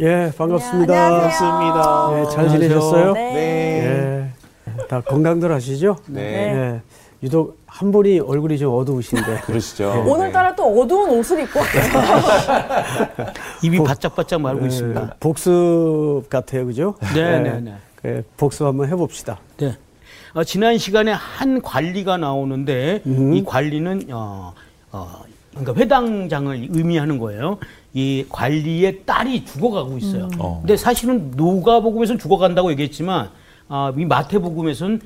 예, 반갑습니다. 네, 반갑습니다. 예, 잘 지내셨어요? 네. 네. 예. 다 건강들 하시죠? 네. 예. 유독 한 분이 얼굴이 좀 어두우신데. 그러시죠. 오늘따라 또 어두운 옷을 입고 왔어요. 입이 바짝바짝 말고 예, 있습니다. 복습 같아요, 그죠? 네, 예. 네, 네. 예, 복습 한번 해봅시다. 네. 어, 지난 시간에 한 관리가 나오는데 음. 이 관리는 어, 어, 그러니까 회당장을 의미하는 거예요. 이 관리의 딸이 죽어가고 있어요. 어. 근데 사실은 누가복음에서는 죽어간다고 얘기했지만 아, 이 마태복음에서는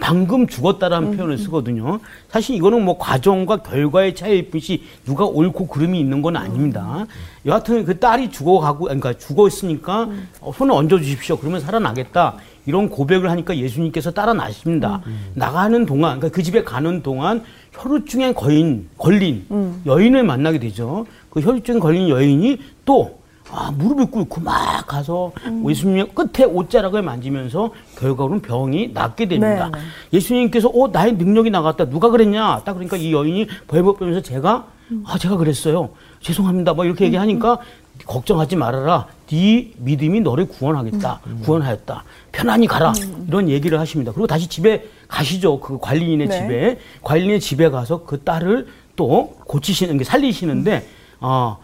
방금 죽었다라는 표현을 쓰거든요. 사실 이거는 뭐 과정과 결과의 차이일 뿐이지 누가 옳고 그름이 있는 건 아닙니다. 여하튼 그 딸이 죽어가고, 그러니까 죽었으니까 어, 손을 얹어 주십시오. 그러면 살아나겠다. 이런 고백을 하니까 예수님께서 따라 나십니다. 나가는 동안, 그러니까 그 집에 가는 동안 혈우증에 거인, 걸린 여인을 만나게 되죠. 그 혈우증에 걸린 여인이 또 아, 무릎을 꿇고 막 가서 예수님의 끝에 옷자락을 만지면서 결과로는 병이 낫게 됩니다. 네, 네. 예수님께서 어 나의 능력이 나갔다. 누가 그랬냐? 딱 그러니까 이 여인이 벌벌면서 제가 아 제가 그랬어요. 죄송합니다. 뭐 이렇게 얘기하니까 걱정하지 말아라. 네 믿음이 너를 구원하겠다. 구원하였다. 편안히 가라. 이런 얘기를 하십니다. 그리고 다시 집에 가시죠. 그 관리인의 네. 집에. 관리인의 집에 가서 그 딸을 또 고치시는 게 살리시는데 어.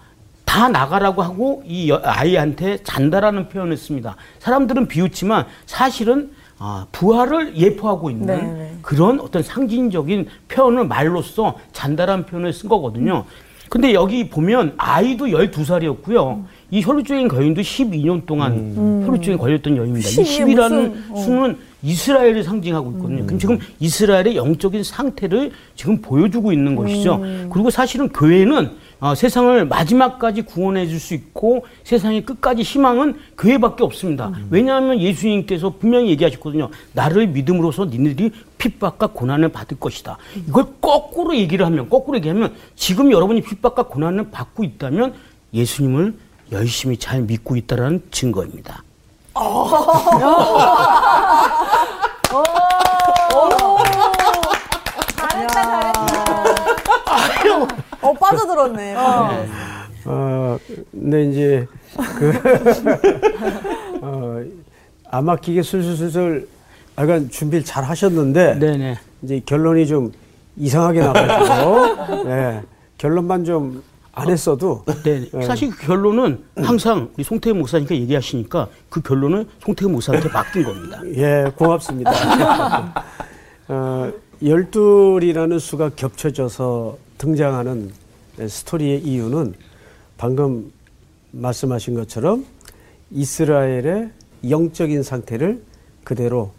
다 나가라고 하고 이 여- 아이한테 잔다라는 표현을 씁니다. 사람들은 비웃지만 사실은 아, 부활을 예포하고 있는 네, 네. 그런 어떤 상징적인 표현을 말로써 잔다라는 표현을 쓴 거거든요. 근데 여기 보면 아이도 12살이었고요. 이 혈루증인 거인도 12년 동안 혈루증에 걸렸던 여인입니다. 이12 10이라는 음. 무슨, 어. 수는 이스라엘을 상징하고 있거든요. 그럼 지금 이스라엘의 영적인 상태를 지금 보여주고 있는 것이죠. 음. 그리고 사실은 교회는 어, 세상을 마지막까지 구원해 줄 수 있고 세상의 끝까지 희망은 교회밖에 없습니다. 음. 왜냐하면 예수님께서 분명히 얘기하셨거든요. 나를 믿음으로써 니네들이 핍박과 고난을 받을 것이다. 이걸 거꾸로 얘기를 하면 거꾸로 얘기하면 지금 여러분이 핍박과 고난을 받고 있다면 예수님을 열심히 잘 믿고 있다라는 증거입니다. 잘했다, 잘했다. 어, 빠져들었네. 어. 어, 근데 이제 그, 어, 안 막히게 술술술술 약간 준비를 잘 하셨는데 네네. 이제 결론이 좀 이상하게 나가지고 예, 결론만 좀 안 했어도 네, 네. 사실 그 결론은 항상 우리 송태근 목사님께 얘기하시니까 그 결론은 송태근 목사한테 맡긴 겁니다. 예, 고맙습니다. 어, 열둘이라는 수가 겹쳐져서 등장하는 스토리의 이유는 방금 말씀하신 것처럼 이스라엘의 영적인 상태를 그대로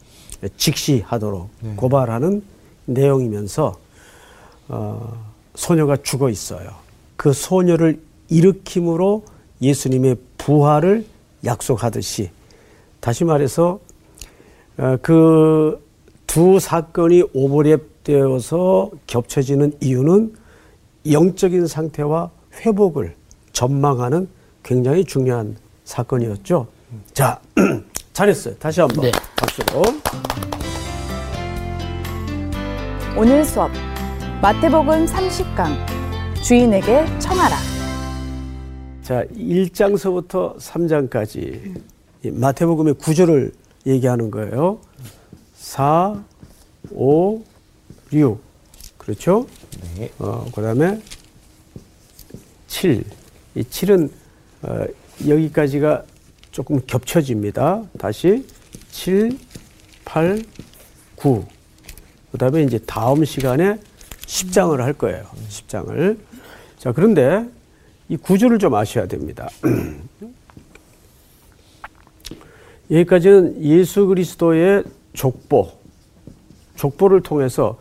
직시하도록 고발하는 내용이면서 어, 소녀가 죽어 있어요. 그 소녀를 일으킴으로 예수님의 부활을 약속하듯이 다시 말해서 어, 그두 사건이 오버랩되어서 겹쳐지는 이유는 영적인 상태와 회복을 전망하는 굉장히 중요한 사건이었죠. 자, 잘했어요. 다시 한번 네. 박수로. 오늘 수업 마태복음 30강 주인에게 청하라 자, 1장서부터 3장까지 마태복음의 구조를 얘기하는 거예요. 4, 5, 6. 그렇죠? 네. 어, 그 다음에 7. 이 7은 어, 여기까지가 조금 겹쳐집니다. 다시 7, 8, 9. 그 다음에 이제 다음 시간에 10장을 할 거예요. 10장을. 자, 그런데 이 구조를 좀 아셔야 됩니다. 여기까지는 예수 그리스도의 족보, 족보를 통해서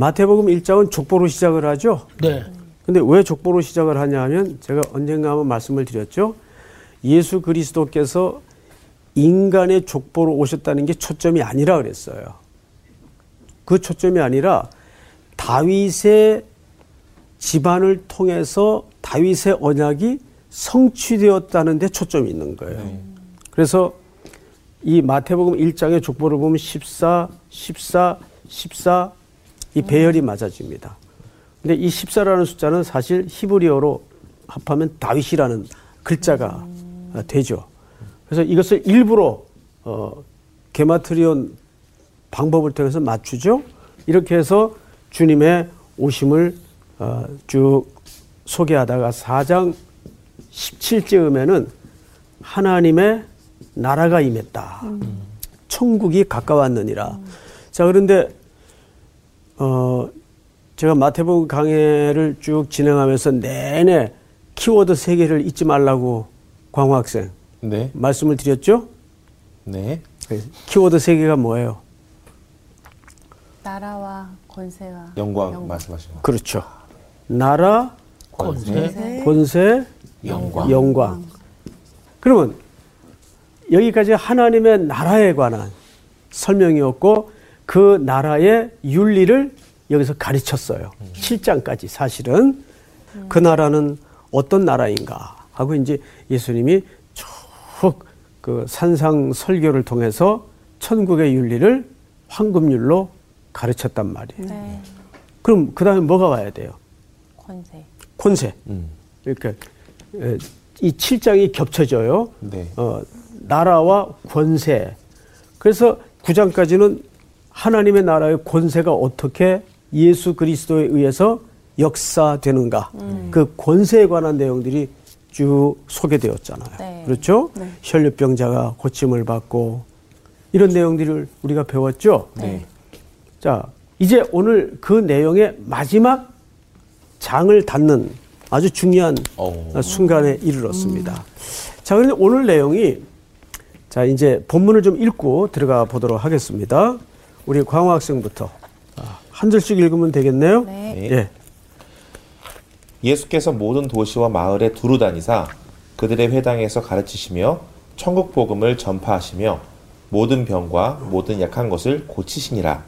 마태복음 1장은 족보로 시작을 하죠. 네. 근데 왜 족보로 시작을 하냐 하면 제가 언젠가 한번 말씀을 드렸죠. 예수 그리스도께서 인간의 족보로 오셨다는 게 초점이 아니라 그랬어요. 그 초점이 아니라 다윗의 집안을 통해서 다윗의 언약이 성취되었다는 데 초점이 있는 거예요. 그래서 이 마태복음 1장의 족보를 보면 14, 14, 14 이 배열이 맞아집니다. 근데 이 14라는 숫자는 사실 히브리어로 합하면 다윗이라는 글자가 어, 되죠. 그래서 이것을 일부러 어, 게마트리온 방법을 통해서 맞추죠. 이렇게 해서 주님의 오심을 어, 쭉 소개하다가 4장 17쯤에는 하나님의 나라가 임했다. 천국이 가까웠느니라. 자, 그런데 어 제가 마태복음 강해를 쭉 진행하면서 내내 키워드 세 개를 잊지 말라고 광호 학생 네. 말씀을 드렸죠? 네. 키워드 세 개가 뭐예요? 나라와 권세와 영광 말씀하신 거. 그렇죠. 나라, 권세, 권세, 영광. 영광. 그러면 여기까지 하나님의 나라에 관한 설명이었고 그 나라의 윤리를 여기서 가르쳤어요. 7장까지 사실은 그 나라는 어떤 나라인가 하고 이제 예수님이 쭉그 산상 설교를 통해서 천국의 윤리를 황금률로 가르쳤단 말이에요. 네. 그럼 그 다음에 뭐가 와야 돼요? 권세. 권세. 음. 이렇게 에, 이 7장이 겹쳐져요. 네. 어, 나라와 권세. 그래서 9장까지는 하나님의 나라의 권세가 어떻게 예수 그리스도에 의해서 역사되는가. 그 권세에 관한 내용들이 쭉 소개되었잖아요. 네. 그렇죠? 네. 혈류병자가 고침을 받고 이런 내용들을 우리가 배웠죠. 네. 자, 이제 오늘 그 내용의 마지막 장을 닫는 아주 중요한 오. 순간에 이르렀습니다. 자, 그런데 오늘 내용이 자, 이제 본문을 좀 읽고 들어가 보도록 하겠습니다. 우리 광호 학생부터 아, 한 절씩 읽으면 되겠네요. 네. 네. 예. 예수께서 모든 도시와 마을에 두루 다니사 그들의 회당에서 가르치시며 천국 복음을 전파하시며 모든 병과 모든 약한 것을 고치시니라.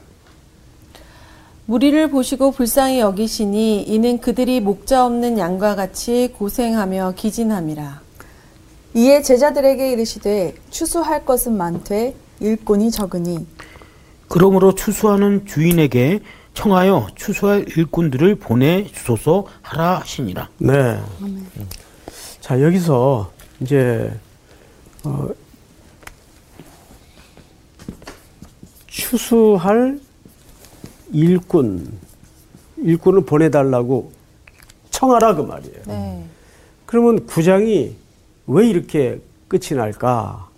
무리를 보시고 불쌍히 여기시니 이는 그들이 목자 없는 양과 같이 고생하며 기진함이라. 이에 제자들에게 이르시되 추수할 것은 많되 일꾼이 적으니 그러므로 추수하는 주인에게 청하여 추수할 일꾼들을 보내 주소서 하라 하시니라. 네. 자, 여기서 이제 어, 추수할 일꾼, 일꾼을 보내달라고 청하라 그 말이에요. 네. 그러면 구장이 왜 이렇게 끝이 날까?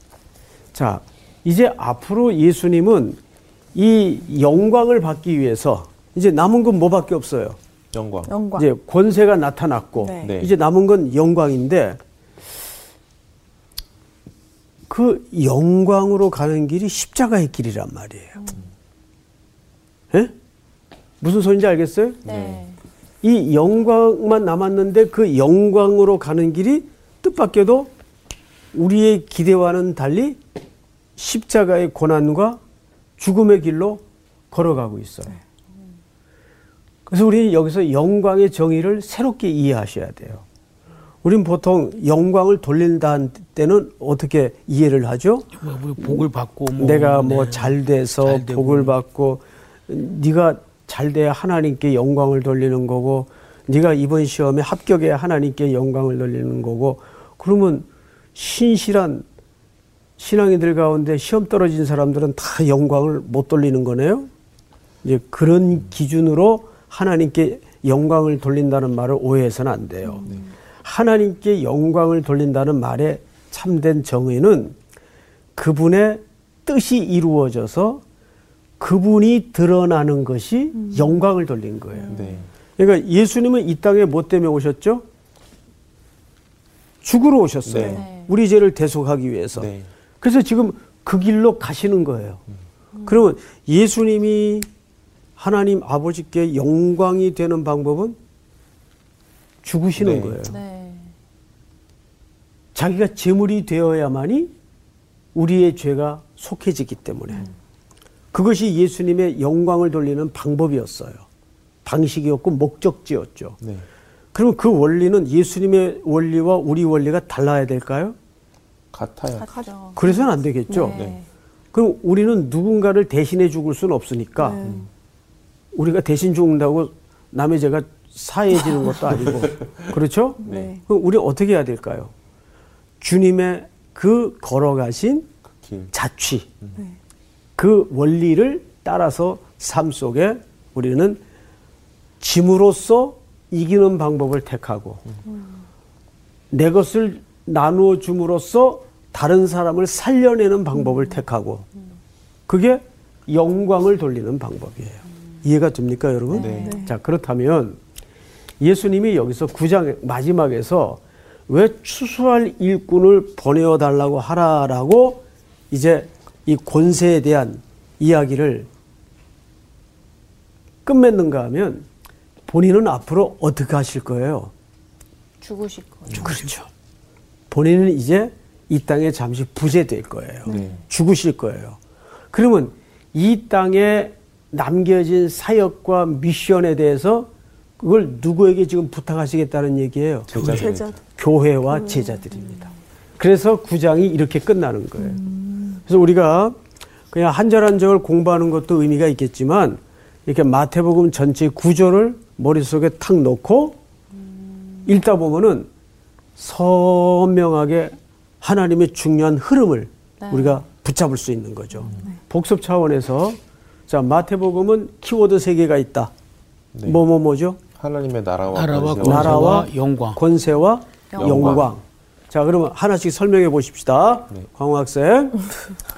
자, 이제 앞으로 예수님은 이 영광을 받기 위해서 이제 남은 건 뭐밖에 없어요. 영광. 영광. 이제 권세가 나타났고 네. 네. 이제 남은 건 영광인데 그 영광으로 가는 길이 십자가의 길이란 말이에요. 예? 무슨 소리인지 알겠어요? 네. 이 영광만 남았는데 그 영광으로 가는 길이 뜻밖에도 우리의 기대와는 달리 십자가의 고난과 죽음의 길로 걸어가고 있어요. 그래서 우리는 여기서 영광의 정의를 새롭게 이해하셔야 돼요. 우린 보통 영광을 돌린다 때는 어떻게 이해를 하죠? 복을 받고 뭐 내가 네. 뭐잘 돼서 잘. 복을 받고 네가 잘 돼야 하나님께 영광을 돌리는 거고 네가 이번 시험에 합격해야 하나님께 영광을 돌리는 거고 그러면 신실한 신앙인들 가운데 시험 떨어진 사람들은 다 영광을 못 돌리는 거네요. 이제 그런 기준으로 하나님께 영광을 돌린다는 말을 오해해서는 안 돼요. 하나님께 영광을 돌린다는 말의 참된 정의는 그분의 뜻이 이루어져서 그분이 드러나는 것이 영광을 돌린 거예요. 네. 그러니까 예수님은 이 땅에 뭐 때문에 오셨죠? 죽으러 오셨어요. 네. 우리 죄를 대속하기 위해서. 네. 그래서 지금 그 길로 가시는 거예요. 그러면 예수님이 하나님 아버지께 영광이 되는 방법은 죽으시는 네. 거예요. 네. 자기가 제물이 되어야만이 우리의 죄가 속해지기 때문에 그것이 예수님의 영광을 돌리는 방법이었어요. 방식이었고 목적지였죠. 네. 그럼 그 원리는 예수님의 원리와 우리 원리가 달라야 될까요? 같아요. 같죠. 그래서는 안 되겠죠. 네. 그럼 우리는 누군가를 대신해 죽을 수는 없으니까 네. 우리가 대신 죽는다고 남의 죄가 사해지는 것도 아니고 그렇죠? 네. 그럼 우리 어떻게 해야 될까요? 주님의 그 걸어가신 길. 자취, 그 원리를 따라서 삶 속에 우리는 짐으로써 이기는 방법을 택하고 내 것을 나누어 줌으로써 다른 사람을 살려내는 방법을 택하고 그게 영광을 돌리는 방법이에요. 이해가 됩니까, 여러분? 네. 자, 그렇다면 예수님이 여기서 9장 마지막에서 왜 추수할 일꾼을 보내어 달라고 하라라고 이제 이 권세에 대한 이야기를 끝맺는가 하면 본인은 앞으로 어떻게 하실 거예요? 죽으실 거예요. 그렇죠. 본인은 이제 이 땅에 잠시 부재될 거예요. 네. 죽으실 거예요. 그러면 이 땅에 남겨진 사역과 미션에 대해서 그걸 누구에게 지금 부탁하시겠다는 얘기예요? 제자들. 제자들. 교회와 제자들입니다. 그래서 구장이 이렇게 끝나는 거예요. 그래서 우리가 그냥 한절 한절 공부하는 것도 의미가 있겠지만 이렇게 마태복음 전체 구조를 머릿속에 탁 놓고 읽다 보면은 선명하게 하나님의 중요한 흐름을 우리가 붙잡을 수 있는 거죠. 복습 차원에서 자 마태복음은 키워드 세 개가 있다. 네. 뭐뭐 뭐죠? 하나님의 나라와 나라와 권세와 나라와 영광. 권세와 영광. 영광. 자, 그러면 하나씩 설명해 보십시다. 네. 광호 학생.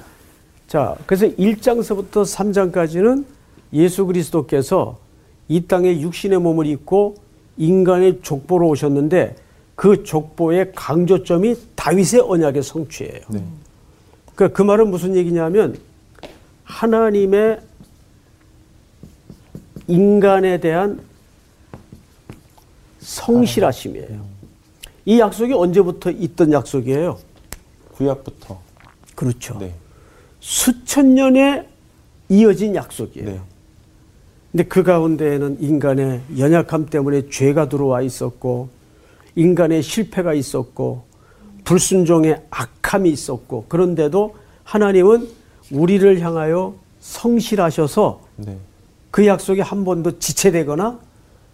자, 그래서 1장서부터 3장까지는 예수 그리스도께서 이 땅에 육신의 몸을 입고 인간의 족보로 오셨는데 그 족보의 강조점이 다윗의 언약의 성취예요. 네. 그러니까 그 말은 무슨 얘기냐면 하나님의 인간에 대한 성실하심이에요. 이 약속이 언제부터 있던 약속이에요? 구약부터. 그렇죠. 네. 수천 년에 이어진 약속이에요. 네. 근데 그 가운데에는 인간의 연약함 때문에 죄가 들어와 있었고, 인간의 실패가 있었고, 불순종의 악함이 있었고, 그런데도 하나님은 우리를 향하여 성실하셔서 네. 그 약속에 한 번도 지체되거나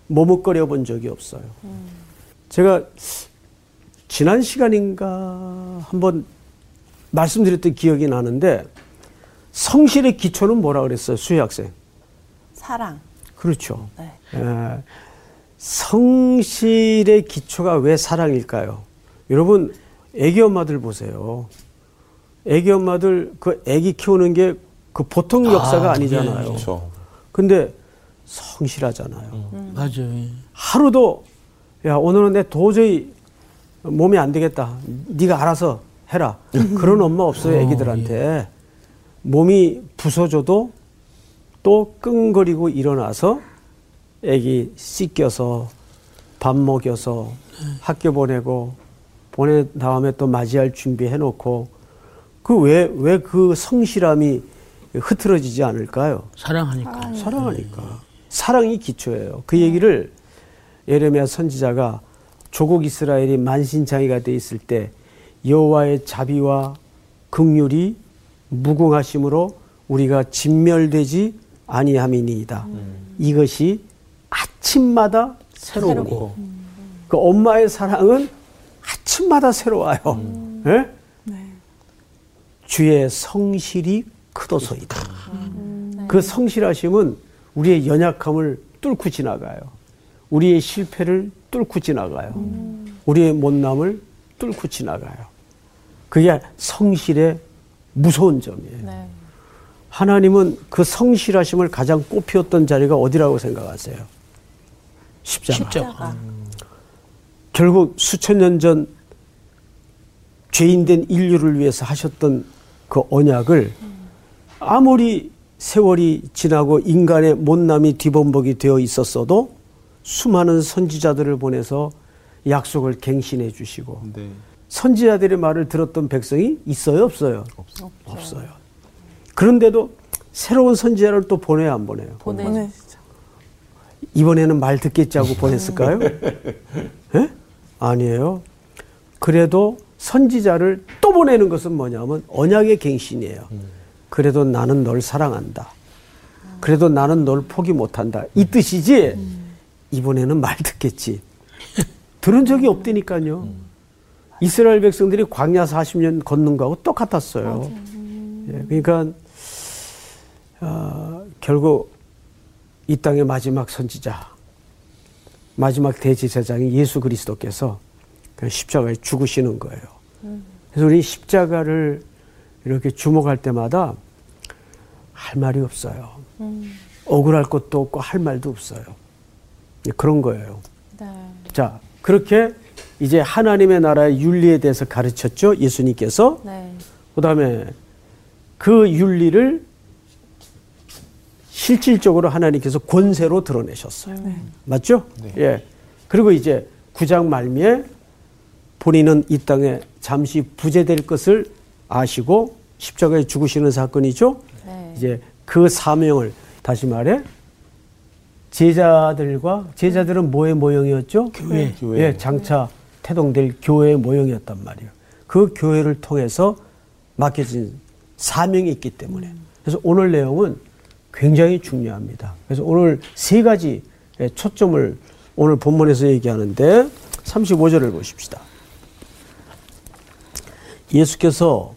머뭇거려 본 적이 없어요. 제가 지난 시간인가 한번 말씀드렸던 기억이 나는데 성실의 기초는 뭐라 그랬어요, 수혜 학생? 사랑. 그렇죠. 네. 에, 성실의 기초가 왜 사랑일까요? 여러분, 애기 엄마들 보세요. 애기 엄마들 그 애기 키우는 게 그 보통 역사가 아, 아, 니잖아요 그렇죠. 근데 성실하잖아요. 맞아요. 하루도 야 오늘은 내 도저히 몸이 안 되겠다. 네가 알아서 해라. 그런 엄마 없어요 애기들한테. 몸이 부서져도 또 끙거리고 일어나서 애기 씻겨서 밥 먹여서 학교 보내고 보낸 다음에 또 맞이할 준비해 놓고 그 왜 왜 그 성실함이 흐트러지지 않을까요? 사랑하니까. 사랑하니까. 사랑이 기초예요. 그 얘기를 예레미야 선지자가 조국 이스라엘이 만신창이가 돼 있을 때 여호와의 자비와 극률이 무궁하심으로 우리가 진멸되지 아니함이니이다. 이것이 아침마다 새로우고 그 엄마의 사랑은 아침마다 새로워요. 예? 주의 성실이 크도소이다. 그 성실하심은 우리의 연약함을 뚫고 지나가요. 우리의 실패를 뚫고 지나가요. 우리의 못남을 뚫고 지나가요. 그게 성실의 무서운 점이에요. 네. 하나님은 그 성실하심을 가장 꼽히었던 자리가 어디라고 생각하세요? 십자가. 십자가. 결국 수천 년 전 죄인된 인류를 위해서 하셨던 그 언약을 아무리 세월이 지나고 인간의 못남이 뒤범벅이 되어 있었어도 수많은 선지자들을 보내서 약속을 갱신해 주시고 네. 선지자들의 말을 들었던 백성이 있어요 없어요? 없어요. 그런데도 새로운 선지자를 또 보내야 안 보내요? 보내. 이번에는 말 듣겠지 하고 보냈을까요? 예? 아니에요. 그래도 선지자를 또 보내는 것은 뭐냐면 언약의 갱신이에요. 그래도 나는 널 사랑한다. 그래도 나는 널 포기 못한다. 이 뜻이지. 이번에는 말 듣겠지. 들은 적이 없다니까요. 이스라엘 백성들이 광야 40년 걷는 거하고 똑같았어요. 예, 그러니까 어, 결국 이 땅의 마지막 선지자, 마지막 대제사장이 예수 그리스도께서 그 십자가에 죽으시는 거예요. 그래서 우리 십자가를 이렇게 주목할 때마다 할 말이 없어요. 억울할 것도 없고 할 말도 없어요. 예, 그런 거예요. 네. 자, 그렇게 이제 하나님의 나라의 윤리에 대해서 가르쳤죠. 예수님께서. 네. 그 다음에 그 윤리를 실질적으로 하나님께서 권세로 드러내셨어요. 맞죠? 예. 그리고 이제 구장 말미에 본인은 이 땅에 잠시 부재될 것을 아시고 십자가에 죽으시는 사건이죠. 네. 이제 그 사명을 다시 말해 제자들과 제자들은 뭐의 모형이었죠? 교회. 교회. 예, 장차 태동될 교회의 모형이었단 말이에요. 그 교회를 통해서 맡겨진 사명이 있기 때문에. 그래서 오늘 내용은 굉장히 중요합니다. 그래서 오늘 세 가지 초점을 오늘 본문에서 얘기하는데 35절을 보십시다. 예수께서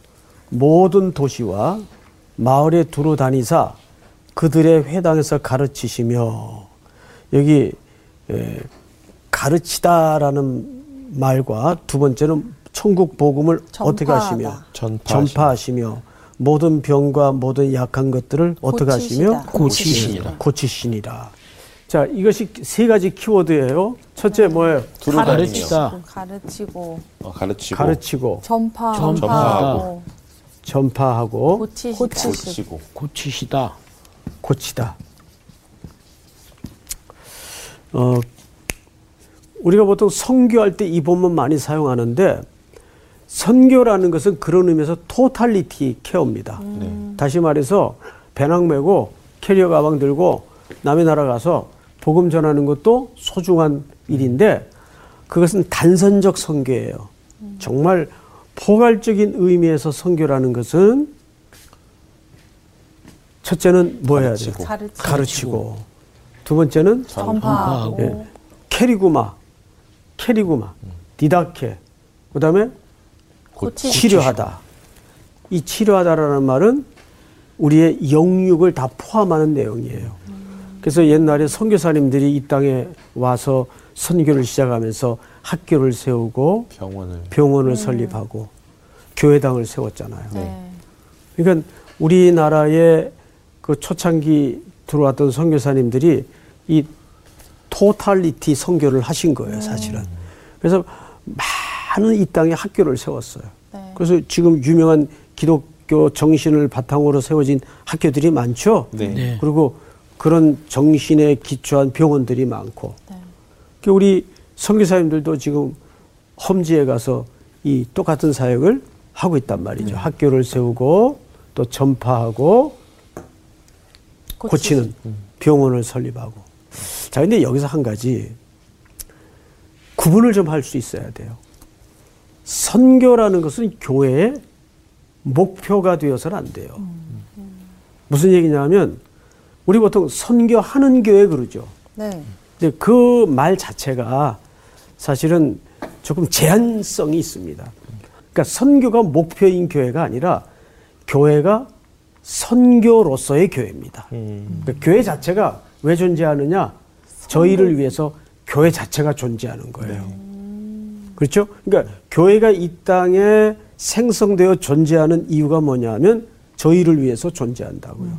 모든 도시와 마을에 두루 다니사 그들의 회당에서 가르치시며 여기 에, 가르치다라는 말과 두 번째는 천국 복음을 어떻게 전파하다. 하시며 전파하시며. 전파하시며 모든 병과 모든 약한 것들을 어떻게 하시며. 고치시니라. 고치시니라. 자, 이것이 세 가지 키워드예요. 첫째 뭐예요? 두루 다니며 가르치다. 가르치고 어, 가르치고 가르치고 전파하고 전파하고 전파하고 고치시다. 고치시고 고치시다. 고치다. 어, 우리가 보통 선교할 때 이 본문 많이 사용하는데 선교라는 것은 그런 의미에서 토탈리티 케어입니다. 네. 다시 말해서 배낭 메고 캐리어 가방 들고 남의 나라 가서 복음 전하는 것도 소중한 일인데 그것은 단선적 선교예요. 정말 포괄적인 의미에서 선교라는 것은 첫째는 뭐 해야 돼요? 가르치고. 가르치고. 두 번째는 전파하고 예. 캐리구마, 캐리구마, 디다케. 그다음에 고치시다. 치료하다. 이 치료하다라는 말은 우리의 영육을 다 포함하는 내용이에요. 그래서 옛날에 선교사님들이 이 땅에 와서 선교를 시작하면서 학교를 세우고 병원을 병원을 설립하고 교회당을 세웠잖아요. 네. 그러니까 우리나라에 그 초창기 들어왔던 선교사님들이 이 토탈리티 선교를 하신 거예요, 사실은. 그래서 많은 이 땅에 학교를 세웠어요. 네. 그래서 지금 유명한 기독교 정신을 바탕으로 세워진 학교들이 많죠. 네. 네. 그리고 그런 정신에 기초한 병원들이 많고. 네. 그 우리 선교사님들도 지금 험지에 가서 이 똑같은 사역을 하고 있단 말이죠. 학교를 세우고 또 전파하고 고치는 병원을 설립하고. 자, 근데 여기서 한 가지 구분을 좀 할 수 있어야 돼요. 선교라는 것은 교회의 목표가 되어서는 안 돼요. 무슨 얘기냐면 우리 보통 선교하는 교회 그러죠. 네. 근데 그 말 자체가 사실은 조금 제한성이 있습니다. 그러니까 선교가 목표인 교회가 아니라 교회가 선교로서의 교회입니다. 그러니까 교회 자체가 왜 존재하느냐? 저희를 위해서 교회 자체가 존재하는 거예요. 그렇죠? 그러니까 교회가 이 땅에 생성되어 존재하는 이유가 뭐냐면 저희를 위해서 존재한다고요.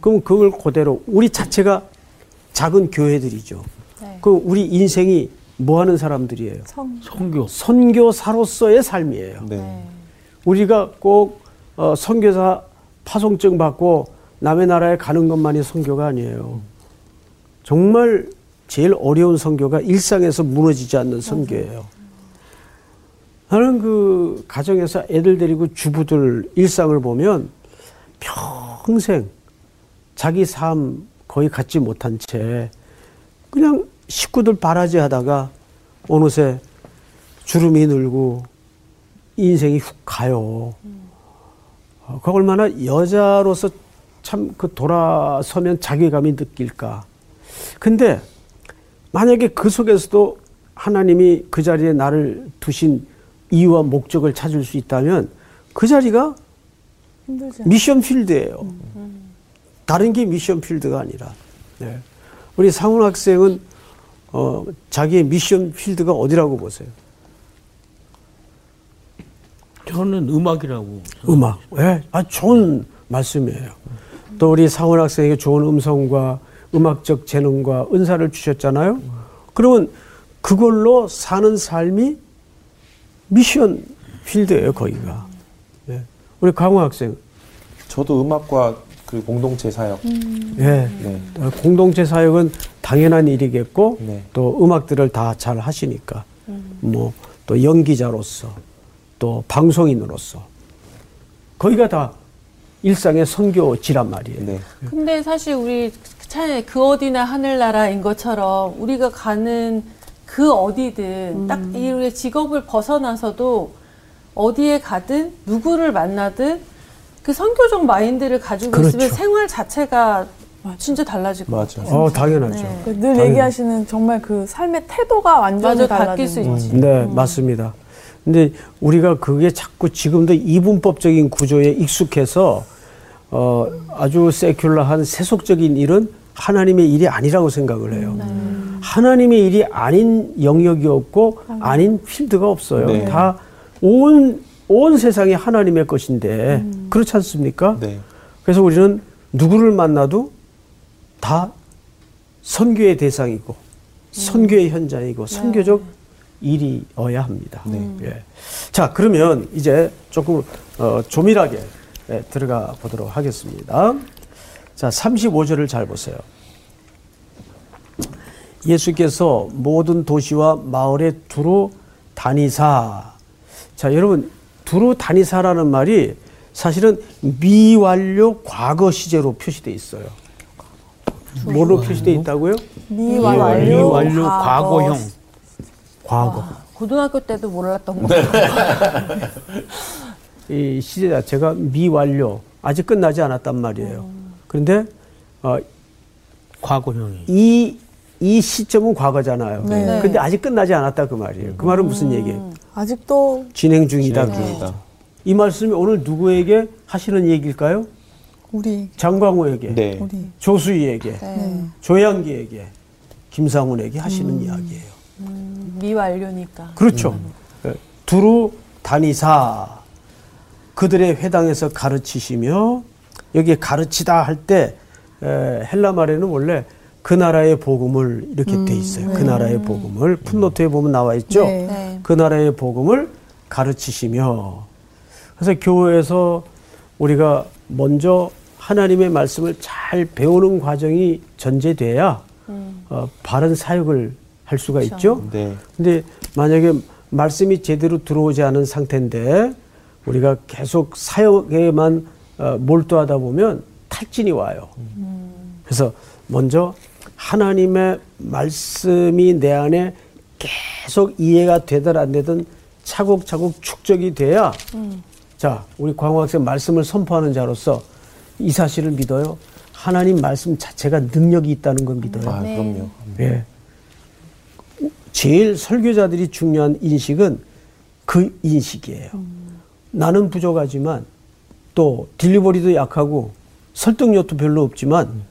그럼 그걸 그대로 우리 자체가 작은 교회들이죠. 네. 그 우리 인생이 뭐 하는 사람들이에요? 성. 선교. 선교 사로서의 삶이에요. 네. 네. 우리가 꼭 어, 선교사 파송증 받고 남의 나라에 가는 것만이 선교가 아니에요. 정말 제일 어려운 선교가 일상에서 무너지지 않는 선교예요. 나는 그 가정에서 애들 데리고 주부들 일상을 보면 평생 자기 삶 거의 갖지 못한 채 그냥 식구들 바라지 하다가 어느새 주름이 늘고 인생이 훅 가요. 어, 그 얼마나 여자로서 참 그 돌아서면 자괴감이 느낄까. 근데 만약에 그 속에서도 하나님이 그 자리에 나를 두신 이유와 목적을 찾을 수 있다면 그 자리가 힘들지. 미션 필드예요. 다른 게 미션 필드가 아니라. 네. 우리 상훈 학생은 어, 자기의 미션 필드가 어디라고 보세요? 저는 음악이라고. 음악. 예, 아, 좋은 말씀이에요. 또 우리 상원 학생에게 좋은 음성과 음악적 재능과 은사를 주셨잖아요. 그러면 그걸로 사는 삶이 미션 필드예요, 거기가. 예. 우리 강호 학생. 저도 음악과 그 공동체 사역. 예. 네. 어, 공동체 사역은 당연한 일이겠고 네. 또 음악들을 다 잘 하시니까 뭐또 연기자로서 또 방송인으로서 거기가 다 일상의 선교지란 말이에요. 네. 근데 사실 우리 차라리 그 어디나 하늘나라인 것처럼 우리가 가는 그 어디든 딱 이렇게 직업을 벗어나서도 어디에 가든 누구를 만나든 그 선교적 마인드를 가지고 그렇죠. 있으면 생활 자체가 진짜 달라질 것 맞아. 같아요. 어, 당연하죠. 네. 그늘 얘기하시는 정말 그 삶의 태도가 완전히 맞아, 바뀔 수 거예요. 있지. 네, 맞습니다. 근데 우리가 그게 자꾸 지금도 이분법적인 구조에 익숙해서 어, 아주 세큘러한 세속적인 일은 하나님의 일이 아니라고 생각을 해요. 하나님의 일이 아닌 영역이 없고 아닌 필드가 없어요. 네. 다 온, 온 세상이 하나님의 것인데 그렇지 않습니까? 네. 그래서 우리는 누구를 만나도 다 선교의 대상이고 선교의 현장이고 선교적 일이어야 합니다. 예. 자 그러면 이제 조금 어, 조밀하게 예, 들어가 보도록 하겠습니다. 자 35절을 잘 보세요. 예수께서 모든 도시와 마을에 두루 다니사. 자, 여러분, 두루 다니사라는 말이 사실은 미완료 과거 시제로 표시되어 있어요. 뭐로 표시되어 있다고요? 미완료, 미완료 과거 형. 과거. 고등학교 때도 몰랐던 거. 이 시제 자체가 미완료. 아직 끝나지 않았단 말이에요. 그런데 어, 과거형이. 이, 이 시점은 과거잖아요. 네. 근데 아직 끝나지 않았다 그 말이에요. 그 말은 무슨 얘기예요? 아직도 진행 중이다. 진행 그 중이다. 이 말씀이 오늘 누구에게 하시는 얘기일까요? 우리 장광호에게, 네. 우리 조수희에게, 네. 조양기에게, 김상훈에게 하시는 이야기예요. 미완료니까. 그렇죠. 예, 두루 다니사 그들의 회당에서 가르치시며 여기에 가르치다 할 때 헬라 말에는 원래 그 나라의 복음을 이렇게 돼 있어요. 그 나라의 복음을 풋노트에 보면 나와 있죠. 네. 네. 그 나라의 복음을 가르치시며 그래서 교회에서 우리가 먼저 하나님의 말씀을 잘 배우는 과정이 전제돼야 어, 바른 사역을 할 수가 있죠. 네. 근데 만약에 말씀이 제대로 들어오지 않은 상태인데 우리가 계속 사역에만 어, 몰두하다 보면 탈진이 와요. 그래서 먼저 하나님의 말씀이 내 안에 계속 이해가 되든 안 되든 차곡차곡 축적이 돼야 자 우리 광호학생 말씀을 선포하는 자로서 이 사실을 믿어요. 하나님 말씀 자체가 능력이 있다는 걸 믿어요. 아, 그럼요. 예. 제일 설교자들이 중요한 인식은 그 인식이에요. 나는 부족하지만 또 딜리버리도 약하고 설득력도 별로 없지만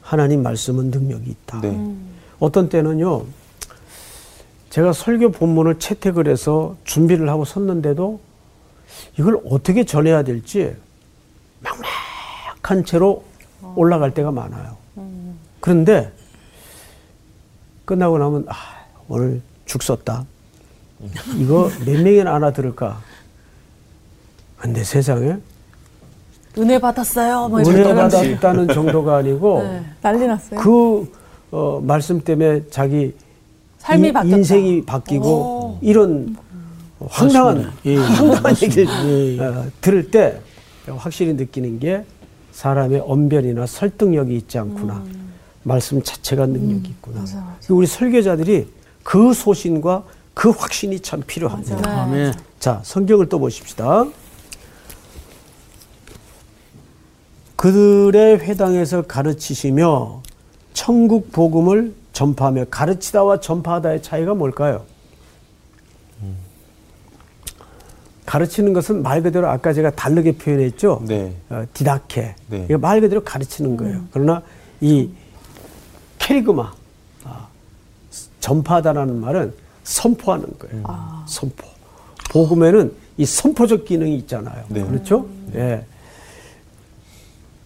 하나님 말씀은 능력이 있다. 네. 어떤 때는요, 제가 설교 본문을 채택을 해서 준비를 하고 섰는데도 이걸 어떻게 전해야 될지 막막한 채로 올라갈 때가 많아요. 그런데 끝나고 나면 아, 오늘 죽 썼다. 이거 몇 명이나 알아들을까? 근데 세상에 은혜 받았어요. 뭐 은혜. 받았다는 정도가 아니고 네. 난리 났어요. 그 어, 말씀 때문에 자기 삶이 인- 바뀌었다. 인생이 바뀌고 이런 황당한 예, 황당한 얘기를 예, 예. 어, 들을 때 확실히 느끼는 게 사람의 언변이나 설득력이 있지 않구나. 말씀 자체가 능력이 있구나. 그리고 우리 설교자들이 그 소신과 그 확신이 참 필요합니다. 다음에 자, 성경을 또 보십시다. 그들의 회당에서 가르치시며 천국 복음을 전파하며 가르치다와 전파하다의 차이가 뭘까요? 가르치는 것은 말 그대로 아까 제가 다르게 표현했죠. 네. 어, 디다케. 네. 이거 말 그대로 가르치는 거예요. 그러나 이 캐리그마, 아, 전파하다라는 말은 선포하는 거예요. 선포. 복음에는 이 선포적 기능이 있잖아요. 네. 그렇죠? 예.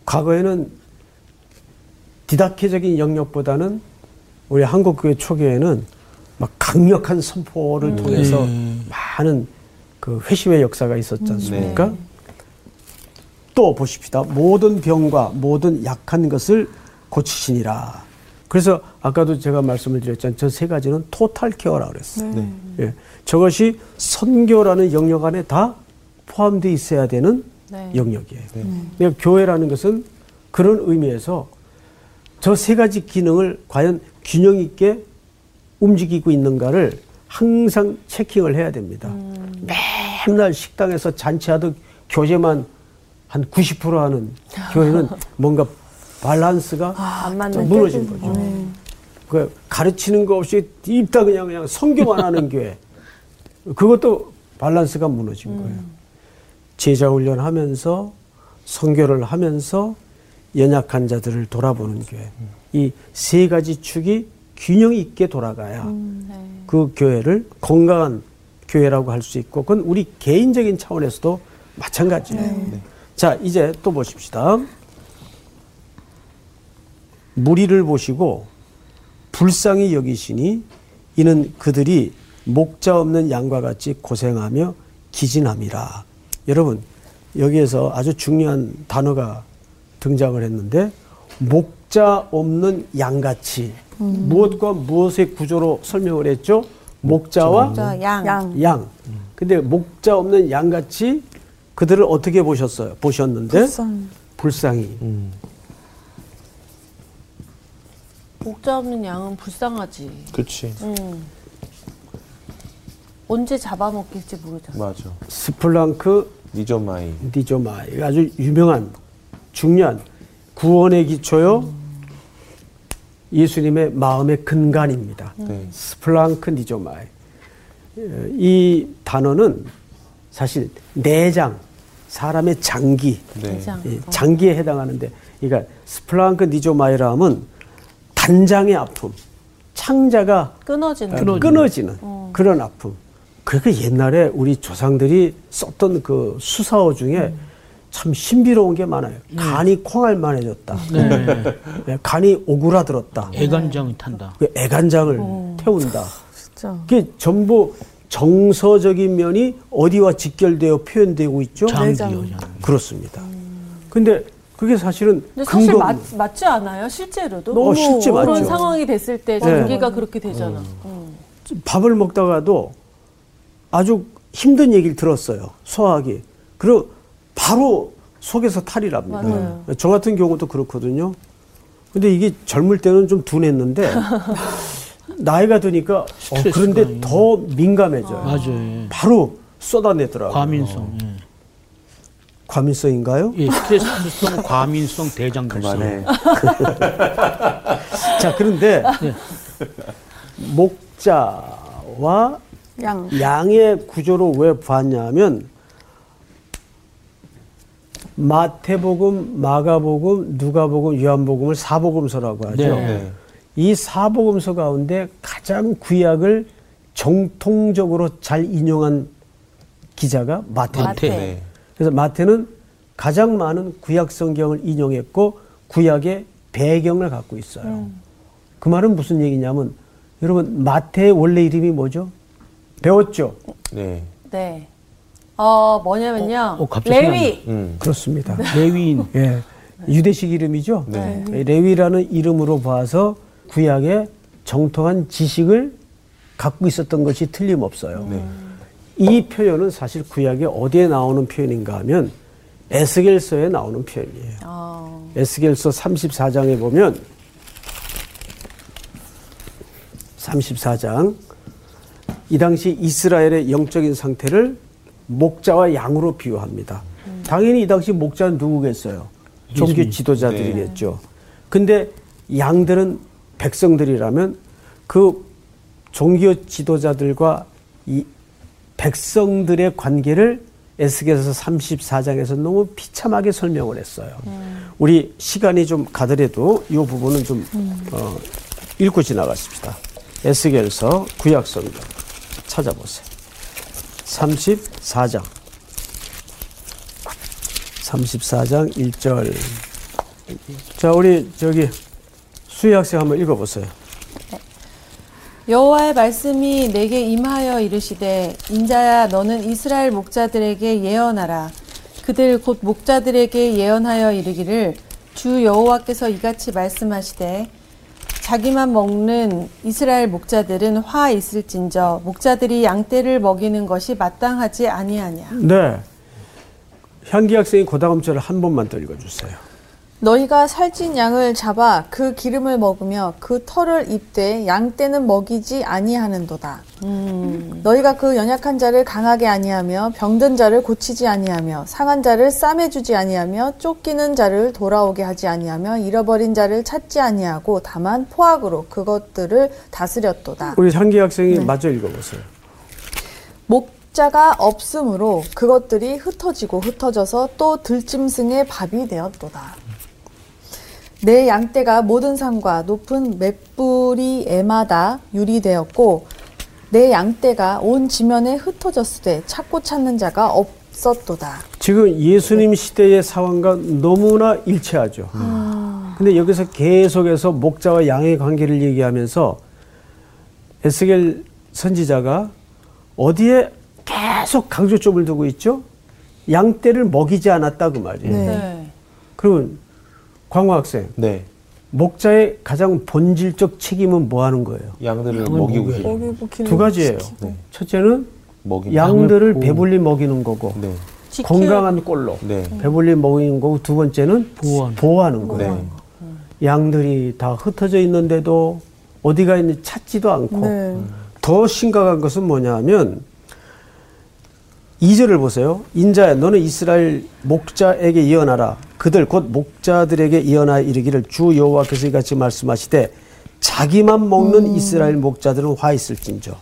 과거에는 디다케적인 영역보다는 우리 한국 교회 초기에는 막 강력한 선포를 통해서 많은 그 회심의 역사가 있었지 않습니까? 또 보십시다. 모든 병과 모든 약한 것을 고치시니라. 그래서 아까도 제가 말씀을 드렸잖아요. 저 세 가지는 토탈 케어라 그랬어요. 네. 예. 저것이 선교라는 영역 안에 다 포함되어 있어야 되는 네. 영역이에요. 그러니까 교회라는 것은 그런 의미에서 저 세 가지 기능을 과연 균형 있게 움직이고 있는가를 항상 체킹을 해야 됩니다. 맨날 식당에서 잔치하듯 교제만 한 90% 하는 교회는 뭔가 밸런스가 좀 무너진 거죠. 그 가르치는 거 없이 입다 그냥 그냥 성교만 하는 교회. 그것도 밸런스가 무너진 거예요. 제자 훈련하면서 성교를 하면서 연약한 자들을 돌아보는 교회. 이세 가지 축이 균형 있게 돌아가야 그 교회를 건강한 교회라고 할 수 있고 그건 우리 개인적인 차원에서도 마찬가지예요. 자, 이제 또 보십시다. 무리를 보시고 불쌍히 여기시니 이는 그들이 목자 없는 양과 같이 고생하며 기진함이라. 여러분, 여기에서 아주 중요한 단어가 등장을 했는데 목자 없는 양같이 무엇과 무엇의 구조로 설명을 했죠? 목자와 자, 양. 양. 양. 근데 목자 없는 양같이 그들을 어떻게 보셨어요? 보셨는데 불쌍. 불쌍히. 목자 없는 양은 불쌍하지. 그렇지. 음. 언제 잡아먹힐지 모르잖아. 맞아. σπλαγχνίζομαι. 디조마이 아주 유명한 중요한 구원의 기초요. 예수님의 마음의 근간입니다. 네. σπλαγχνίζομαι. 어, 이 단어는 사실 내장, 사람의 장기, 네. 이 장기에 해당하는데, 그러니까 σπλαγχνίζομαι라 하면 단장의 아픔, 창자가 끊어지는. 끊어지는 그런 아픔. 그러니까 옛날에 우리 조상들이 썼던 그 수사어 중에 참 신비로운 게 많아요. 간이 콩알만해졌다. 네, 간이 오그라들었다. 애간장을 탄다. 그 애간장을 태운다. 진짜. 그게 전부 정서적인 면이 어디와 직결되어 표현되고 있죠? 장기요. 그렇습니다. 근데 그게 사실은 근데 사실 맞, 맞지 않아요? 실제로도? 어, 실제 그런 맞죠. 상황이 됐을 때 네. 장기가 그렇게 되잖아. 음. 밥을 먹다가도 아주 힘든 얘기를 들었어요. 소화하기. 그리고 바로 속에서 탈이 납니다. 맞아요. 저 같은 경우도 그렇거든요. 근데 이게 젊을 때는 좀 둔했는데 나이가 드니까 어, 그런데 예. 더 민감해져요. 맞아요. 예. 바로 쏟아내더라고요. 과민성. 예. 과민성인가요? 예, 스트레스성, 과민성, 대장균성. 그만해. 자, 그런데 네. 목자와 양. 양의 구조로 왜 봤냐면 마태복음, 마가복음, 누가복음, 요한복음을 사복음서라고 하죠. 네. 네. 이 사복음서 가운데 가장 구약을 정통적으로 잘 인용한 기자가 마태입니다. 마태. 네. 그래서 마태는 가장 많은 구약 성경을 인용했고 구약의 배경을 갖고 있어요. 그 말은 무슨 얘기냐면 여러분 마태의 원래 이름이 뭐죠? 배웠죠? 네. 네. 어, 뭐냐면요. 어, 어, 갑자기 레위. 음. 그렇습니다. 레위인. 예. 유대식 이름이죠? 네. 예, 레위라는 이름으로 봐서 구약의 정통한 지식을 갖고 있었던 것이 틀림없어요. 네. 이 표현은 사실 구약에 어디에 나오는 표현인가 하면 에스겔서에 나오는 표현이에요. 어, 에스겔서 34장에 보면 34장 이 당시 이스라엘의 영적인 상태를 목자와 양으로 비유합니다. 당연히 이 당시 목자는 누구겠어요? 종교 지도자들이겠죠. 근데 양들은 백성들이라면 그 종교 지도자들과 이 백성들의 관계를 에스겔서 34장에서 너무 비참하게 설명을 했어요. 우리 시간이 좀 가더라도 이 부분은 좀 어, 읽고 지나가십시다. 에스겔서 구약성경 찾아보세요. 34장 34장 1절 자 우리 저기 수희 학생 한번 읽어 보세요. 여호와의 말씀이 내게 임하여 이르시되 인자야 너는 이스라엘 목자들에게 예언하라 그들 곧 목자들에게 예언하여 이르기를 주 여호와께서 이같이 말씀하시되 자기만 먹는 이스라엘 목자들은 화 있을진저 목자들이 양떼를 먹이는 것이 마땅하지 아니하냐 네. 향기 학생이 고다음절을 한 번만 더 읽어주세요. 너희가 살찐 양을 잡아 그 기름을 먹으며 그 털을 입되 양떼는 먹이지 아니하는도다. 너희가 그 연약한 자를 강하게 아니하며 병든 자를 고치지 아니하며 상한 자를 싸매주지 아니하며 쫓기는 자를 돌아오게 하지 아니하며 잃어버린 자를 찾지 아니하고 다만 포악으로 그것들을 다스렸도다. 우리 향기 학생이 마저 읽어보세요. 목자가 없으므로 그것들이 흩어지고 흩어져서 또 들짐승의 밥이 되었도다. 내 양떼가 모든 산과 높은 맷불이 애마다 유리되었고 내 양떼가 온 지면에 흩어졌을 때 찾고 찾는 자가 없었도다. 지금 예수님 시대의 상황과 너무나 일치하죠. 근데 여기서 계속해서 목자와 양의 관계를 얘기하면서 에스겔 선지자가 어디에 계속 강조점을 두고 있죠? 양떼를 먹이지 않았다 그 말이에요. 네. 그러면 광호 학생, 네. 목자의 가장 본질적 책임은 뭐 하는 거예요? 양들을 먹이고 계세요. 먹이고 기는 두 가지예요. 네. 첫째는 먹이. 양들을. 배불리 먹이는 거고 네. 건강한 꼴로 네. 배불리 먹이는 거고 두 번째는 보호하는 거예요. 네. 양들이 다 흩어져 있는데도 어디가 있는지 찾지도 않고 네. 더 심각한 것은 뭐냐면 이절을 보세요. 인자야 너는 이스라엘 목자에게 예언하라. 그들 곧 목자들에게 예언하여 이르기를 주 여호와께서 이같이 말씀하시되 자기만 먹는 이스라엘 목자들은 화 있을진저.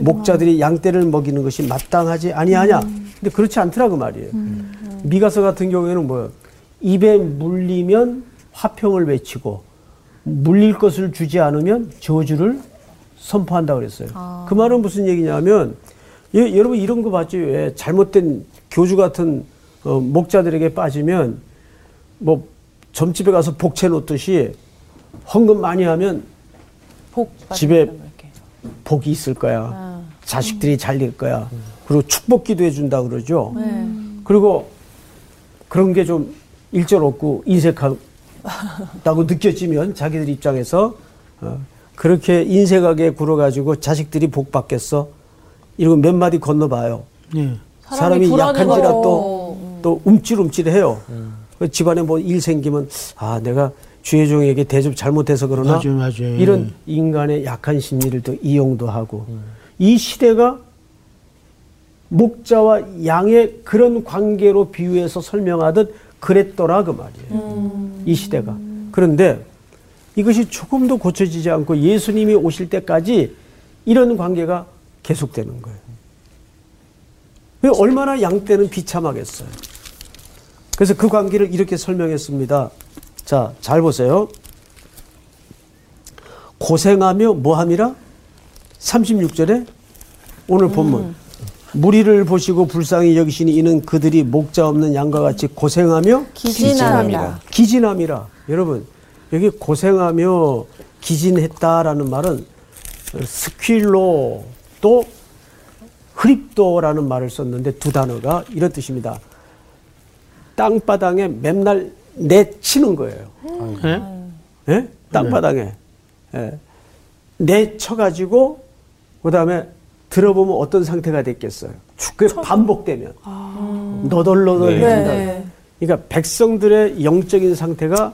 목자들이 양떼를 먹이는 것이 마땅하지 아니하냐. 근데 그렇지 않더라 그 말이에요. 미가서 같은 경우에는 뭐예요? 입에 물리면 화평을 외치고 물릴 것을 주지 않으면 저주를 선포한다 그랬어요. 그 말은 무슨 얘기냐면 예, 여러분 이런 거 봤죠? 왜 잘못된 교주 같은 어, 목자들에게 빠지면 뭐 점집에 가서 복채 놓듯이 헌금 많이 하면 복 집에. 복이 있을 거야. 아. 자식들이 잘 될 거야. 그리고 축복 기도 해 준다 그러죠. 네. 그리고 그런 게 좀 일절 없고 인색하다고 느껴지면 자기들 입장에서 어, 그렇게 인색하게 굴어가지고 자식들이 복 받겠어? 이러고 몇 마디 건너봐요. 예. 사람이 약한지라 불안해가지고. 또, 또 움찔움찔해요. 그 집안에 뭐 일 생기면 아 내가 주의 종에게 대접 잘못해서 그러나 맞아요, 맞아요. 이런 인간의 약한 심리를 또 이용도 하고 이 시대가 목자와 양의 그런 관계로 비유해서 설명하듯 그랬더라 그 말이에요. 이 시대가. 그런데 이것이 조금도 고쳐지지 않고 예수님이 오실 때까지 이런 관계가 계속되는 거예요. 왜 얼마나 양 때는 비참하겠어요. 그래서 그 관계를 이렇게 설명했습니다. 자, 잘 보세요. 고생하며 뭐함이라? 36절에 오늘 본문. 무리를 보시고 불쌍히 여기시니 이는 그들이 목자 없는 양과 같이 고생하며 기진함이라. 기진함이라. 여러분, 여기 고생하며 기진했다라는 말은 스퀼로 또 흐립도라는 말을 썼는데 두 단어가 이런 뜻입니다. 땅바닥에 맨날 내치는 거예요. 예? 예? 땅바닥에. 예. 내쳐가지고, 그 다음에 들어보면 어떤 상태가 됐겠어요. 그게 반복되면. 너덜너덜해진다. 네. 그러니까 백성들의 영적인 상태가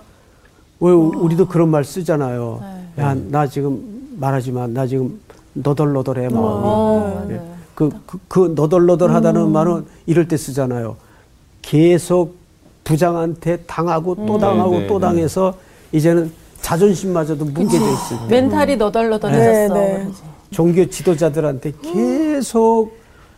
왜 우리도 그런 말 쓰잖아요. 야, 나 지금 말하지만 나 지금 너덜너덜해 마음이. 어, 예. 맞아요. 그, 그, 그 너덜너덜하다는 말은 이럴 때 쓰잖아요. 계속 부장한테 당하고 또 당하고 네, 네, 또 네. 당해서 이제는 자존심마저도 뭉개져 있을 때 멘탈이 너덜너덜해졌어. 네, 네. 종교 지도자들한테 계속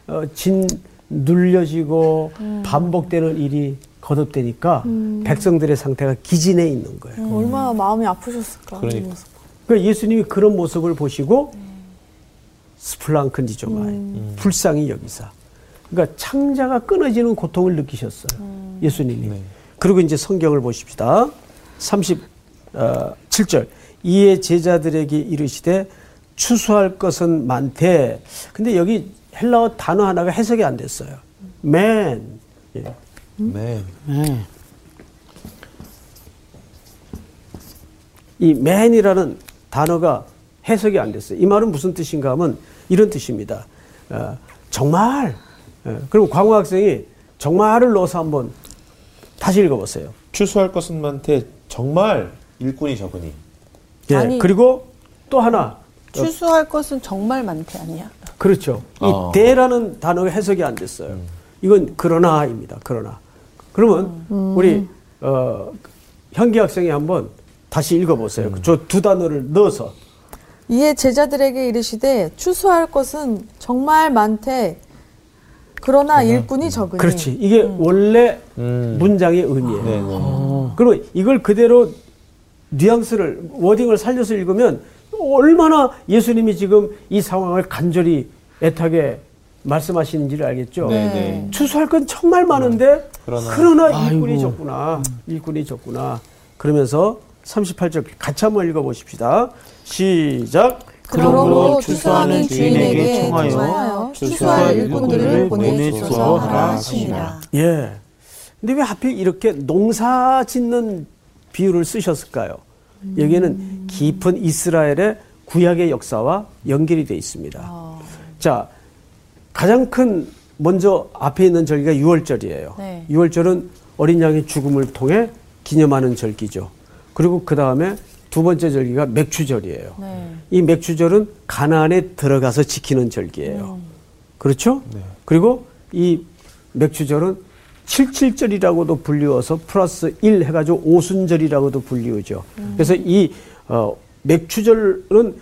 어, 진 눌려지고 반복되는 일이 거듭되니까 백성들의 상태가 기진해 있는 거예요. 얼마나 마음이 아프셨을까. 그러니까. 이 모습. 그러니까 예수님이 그런 모습을 보시고 σπλαγχνίζομαι 불쌍히 여기사. 그러니까 창자가 끊어지는 고통을 느끼셨어요. 예수님이. 네. 그리고 이제 성경을 보십시다. 37절. 이에 제자들에게 이르시되 추수할 것은 많되. 근데 여기 헬라어 단어 하나가 해석이 안 됐어요. man. 예. 네. 네. 이 man이라는 단어가 해석이 안 됐어요. 이 말은 무슨 뜻인가 하면 이런 뜻입니다. 어, 정말. 예, 그럼 광호 학생이 정말을 넣어서 한번 다시 읽어보세요. 추수할 것은 많대 정말 일꾼이 적으니. 예, 아니. 그리고 또 하나. 추수할 것은 정말 많대 아니야. 그렇죠. 이 어. 대라는 단어가 해석이 안 됐어요. 이건 그러나입니다. 그러나. 그러면 우리 어, 현기 학생이 한번 다시 읽어보세요. 저두 단어를 넣어서. 이에 제자들에게 이르시되 추수할 것은 정말 많되 그러나 일꾼이 적으니 그렇지. 이게 원래 음. 문장의 의미예요. 네, 네. 그리고 이걸 그대로 뉘앙스를 워딩을 살려서 읽으면 얼마나 예수님이 지금 이 상황을 간절히 애타게 말씀하시는지를 알겠죠. 네, 네. 추수할 건 정말 많은데 그러나- 그러나, 일꾼이 아이고. 적구나. 일꾼이 적구나. 그러면서 38절 같이 한번 읽어보십시다. 시작. 그러므로 추수하는 주인에게 청하여 추수할 일꾼들을 보내주소서 하라 하시니라. 예. 근데 왜 하필 이렇게 농사 짓는 비유를 쓰셨을까요? 여기에는 깊은 이스라엘의 구약의 역사와 연결이 돼 있습니다. 자, 가장 큰 먼저 앞에 있는 절기가 6월절이에요. 네. 6월절은 어린 양의 죽음을 통해 기념하는 절기죠. 그리고 그 다음에 두 번째 절기가 맥추절이에요. 네. 이 맥추절은 가나안에 들어가서 지키는 절기예요. 그렇죠? 그리고 이 맥추절은 칠칠절이라고도 불리워서 플러스 1 해가지고 오순절이라고도 불리우죠. 그래서 이 어, 맥추절은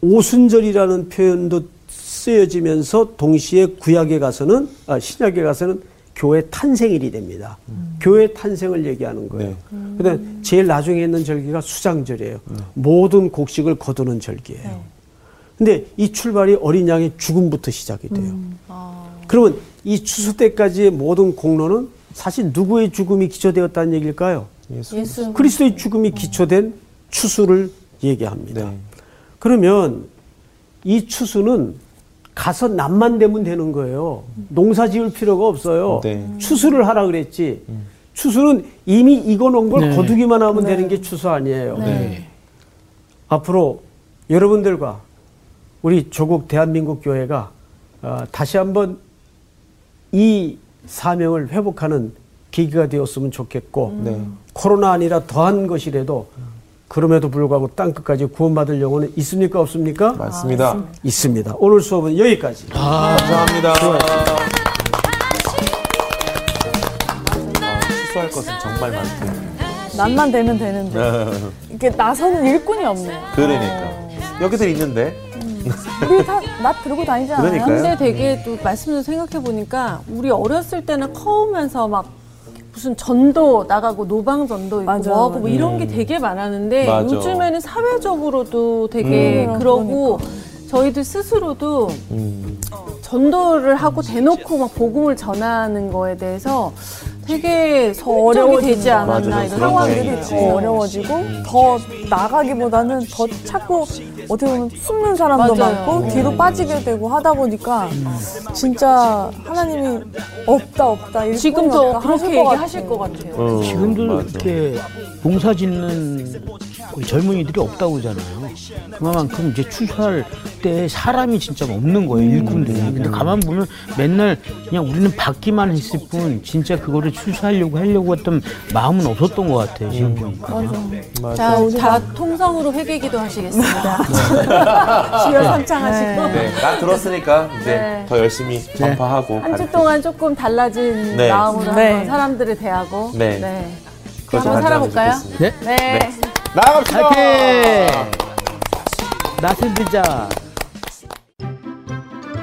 오순절이라는 표현도 쓰여지면서 동시에 구약에 가서는 아, 신약에 가서는 교회 탄생일이 됩니다. 교회 탄생을 얘기하는 거예요. 그다음 제일 나중에 있는 절기가 수장절이에요. 모든 곡식을 거두는 절기예요. 근데 이 출발이 어린 양의 죽음부터 시작이 돼요. 그러면 이 추수 때까지의 모든 공로는 사실 누구의 죽음이 기초되었다는 얘기일까요? 예수. 예수. 그리스도의 죽음이 기초된 추수를 얘기합니다. 네. 그러면 이 추수는 가서 남만 되면 되는 거예요. 농사 지을 필요가 없어요. 네. 추수를 하라 그랬지. 추수는 이미 익어 놓은 걸 네. 거두기만 하면 되는 게 추수 아니에요. 네. 앞으로 여러분들과 우리 조국 대한민국 교회가 어, 다시 한번 이 사명을 회복하는 계기가 되었으면 좋겠고 네. 코로나 아니라 더한 것이라도 그럼에도 불구하고 땅 끝까지 구원받을 영혼은 있습니까 없습니까? 맞습니다. 있습니다. 오늘 수업은 여기까지. 감사합니다. 아, 추수할 것은 정말 많대. 난만 되면 되는데. 네. 이렇게 나서는 일꾼이 없네요. 그러니까 여기서 있는데 우리 다 나 들고 다니지 않아요? 그러니까요. 근데 되게 또 말씀 좀 생각해 보니까 우리 어렸을 때는 커오면서 막 무슨 전도 나가고 노방 전도 있고 맞아. 뭐하고 뭐 이런 게 되게 많았는데 맞아. 요즘에는 사회적으로도 되게 음. 그러고 저희들 스스로도 음, 전도를 하고 대놓고 막 복음을 전하는 거에 대해서 되게 어려워지는 되지 거. 않았나 맞아요. 이런 상황들이 더. 어려워지고 더 나가기보다는 더 자꾸 어떻게 보면 숨는 사람도 맞아요. 많고 뒤로 빠지게 되고 하다 보니까 진짜 하나님이 없다 없다 일꾼이 지금도 없다 그렇게 하실 것 얘기하실 같아요. 것 같아요. 어, 지금도 맞아. 이렇게 농사 짓는 우리 젊은이들이 없다고 그러잖아요. 그만큼 이제 추수할 때 사람이 진짜 없는 거예요, 일꾼들이. 근데 가만 보면 맨날 그냥 우리는 받기만 했을 뿐 진짜 그거를 추수하려고 하려고 했던 마음은 없었던 것 같아요, 지금 보니까. 자, 다 통성으로 회개기도 하시겠습니다. 주여 삼창하시고 네, 나 들었으니까 이제 네. 더 열심히 전파하고 한 주. 동안 조금 달라진 네. 마음으로 네. 한번 사람들을 대하고 네. 그것이 한번 살아볼까요? 좋겠습니다. 네? 네. 나갑시다. 낯을 들자.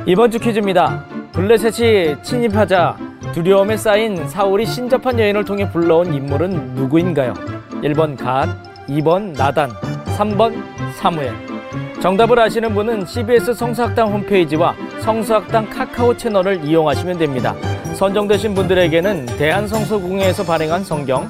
이번 주 퀴즈입니다. 블레셋이 침입하자 두려움에 쌓인 사울이 신접한 여인을 통해 불러온 인물은 누구인가요? 1번 갓, 2번 나단, 3번 사무엘. 정답을 아시는 분은 CBS 성서학당 홈페이지와 성서학당 카카오 채널을 이용하시면 됩니다. 선정되신 분들에게는 대한성서공회에서 발행한 성경,